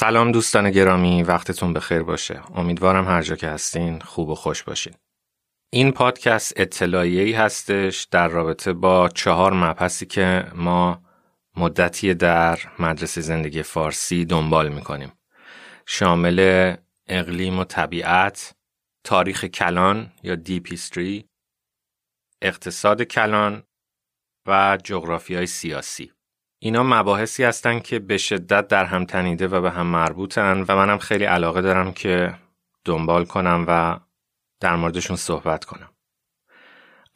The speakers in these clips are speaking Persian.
سلام دوستان گرامی وقتتون بخیر باشه. امیدوارم هر جا که هستین خوب و خوش باشین. این پادکست اطلاعیه‌ای هستش در رابطه با چهار مبحثی که ما مدتی در مدرسه زندگی فارسی دنبال می‌کنیم. شامل اقلیم و طبیعت تاریخ کلان یا دیپیستری اقتصاد کلان و جغرافی سیاسی. اینا مباحثی هستن که به شدت در هم تنیده و به هم مربوطن و منم خیلی علاقه دارم که دنبال کنم و در موردشون صحبت کنم.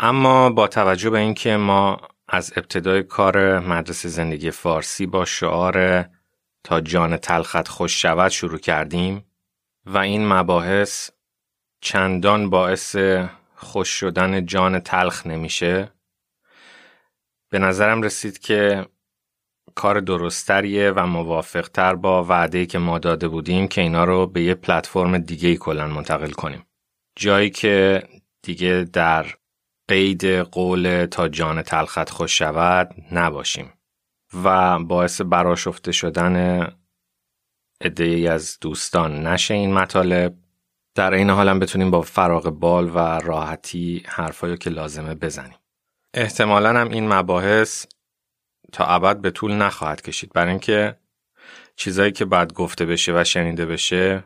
اما با توجه به اینکه ما از ابتدای کار مدرسه زندگی فارسی با شعار تا جان تلخت خوش شود شروع کردیم و این مباحث چندان باعث خوش شدن جان تلخ نمیشه به نظرم رسید که کار درستریه و موافقتر با وعده که ما داده بودیم که اینا رو به یه پلتفرم دیگه ای کلن منتقل کنیم. جایی که دیگه در قید قول تا جان تلخت خوش شود نباشیم و باعث براشفته شدن ای از دوستان نشه این مطالب در این حالم بتونیم با فراغ بال و راحتی حرفایی که لازمه بزنیم. احتمالا هم این مباحث تا ابد به طول نخواهد کشید برای اینکه چیزایی که باید گفته بشه و شنیده بشه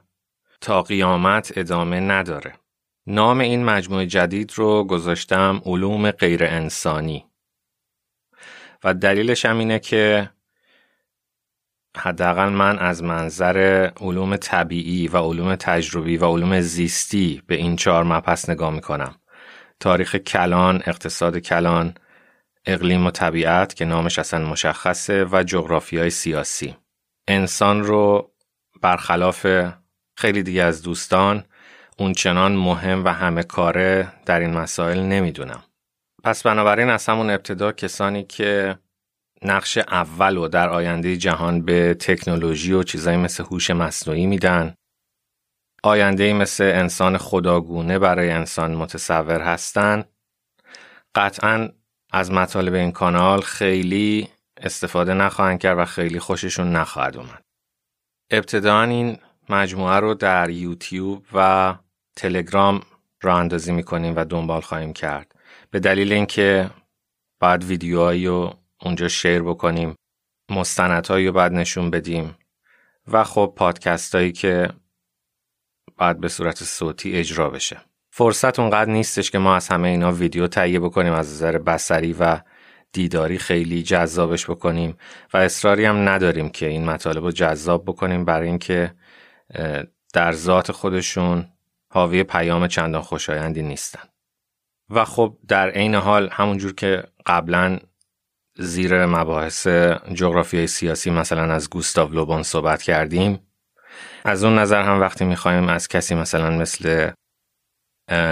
تا قیامت ادامه نداره. نام این مجموعه جدید رو گذاشتم علوم غیر انسانی و دلیلش هم اینه که حداقل من از منظر علوم طبیعی و علوم تجربی و علوم زیستی به این چهار مبحث نگاه می‌کنم. تاریخ کلان، اقتصاد کلان، اقلیم و طبیعت که نامش اصلا مشخصه و های سیاسی. انسان رو برخلاف خیلی دیگه از دوستان اون چنان مهم و همه کاره در این مسائل نمی‌دونم. پس بنابراین از همون ابتدا کسانی که نقش اول و در آینده جهان به تکنولوژی و چیزایی مثل هوش مصنوعی میدن آینده مثل انسان خداگونه برای انسان متصور هستن قطعا از مطالب این کانال خیلی استفاده نخواهند کرد و خیلی خوششون نخواهد اومد. ابتدا این مجموعه رو در یوتیوب و تلگرام راه اندازی می‌کنیم و دنبال خواهیم کرد. به دلیل اینکه بعد ویدیوهایی رو اونجا شیر بکنیم مستندهایی رو بعد نشون بدیم و خب پادکست هایی که بعد به صورت صوتی اجرا بشه. فرصت اونقدر نیستش که ما از همه اینا ویدیو تهیه بکنیم از نظر بسری و دیداری خیلی جذابش بکنیم و اصراری هم نداریم که این مطالب رو جذاب بکنیم برای اینکه در ذات خودشون حاوی پیام چندان خوشایندی نیستن. و خب در عین حال همونجور که قبلا زیر مباحث جغرافیای سیاسی مثلا از گوستاو لوبون صحبت کردیم از اون نظر هم وقتی می‌خوایم از کسی مثلا مثل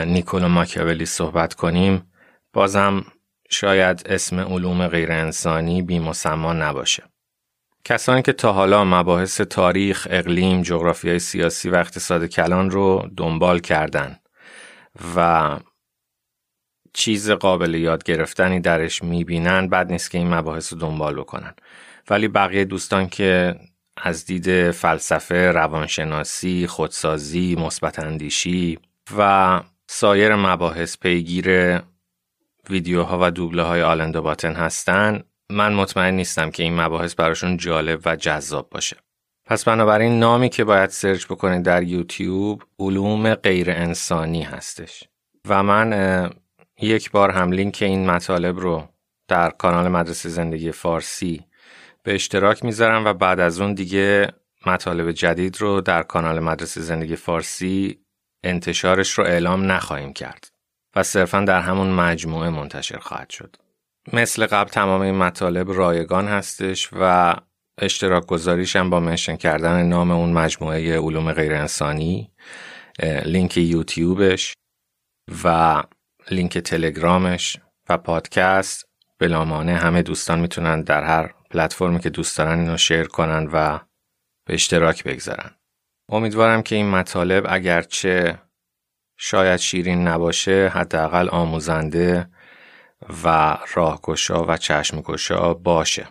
نیکولو ماکیاولی صحبت کنیم بازم شاید اسم علوم غیر انسانی بیمسما نباشه. کسانی که تا حالا مباحث تاریخ، اقلیم، جغرافیای سیاسی و اقتصاد کلان رو دنبال کردن و چیز قابل یاد گرفتنی درش می‌بینن بد نیست که این مباحث رو دنبال بکنن ولی بقیه دوستان که از دید فلسفه، روانشناسی، خودسازی، مثبت اندیشی و سایر مباحث پیگیر ویدیوها و دوبله های آلند باتن هستن من مطمئن نیستم که این مباحث براشون جالب و جذاب باشه. پس بنابراین نامی که باید سرچ بکنید در یوتیوب علوم غیر انسانی هستش و من یک بار هم لینک این مطالب رو در کانال مدرسه زندگی فارسی به اشتراک می‌ذارم و بعد از اون دیگه مطالب جدید رو در کانال مدرسه زندگی فارسی انتشارش رو اعلام نخواهیم کرد و صرفا در همون مجموعه منتشر خواهد شد. مثل قبل تمام این مطالب رایگان هستش و اشتراک گذاریش هم با منشن کردن نام اون مجموعه علوم غیر انسانی لینک یوتیوبش و لینک تلگرامش و پادکست بلامانه همه دوستان می‌تونن در هر پلتفرمی که دوست دارن اینو شیر کنن و به اشتراک بگذارن. امیدوارم که این مطالب اگرچه شاید شیرین نباشه حداقل آموزنده و راهگشا و چشمگشا باشه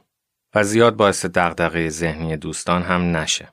و زیاد باعث دغدغه ذهنی دوستان هم نشه.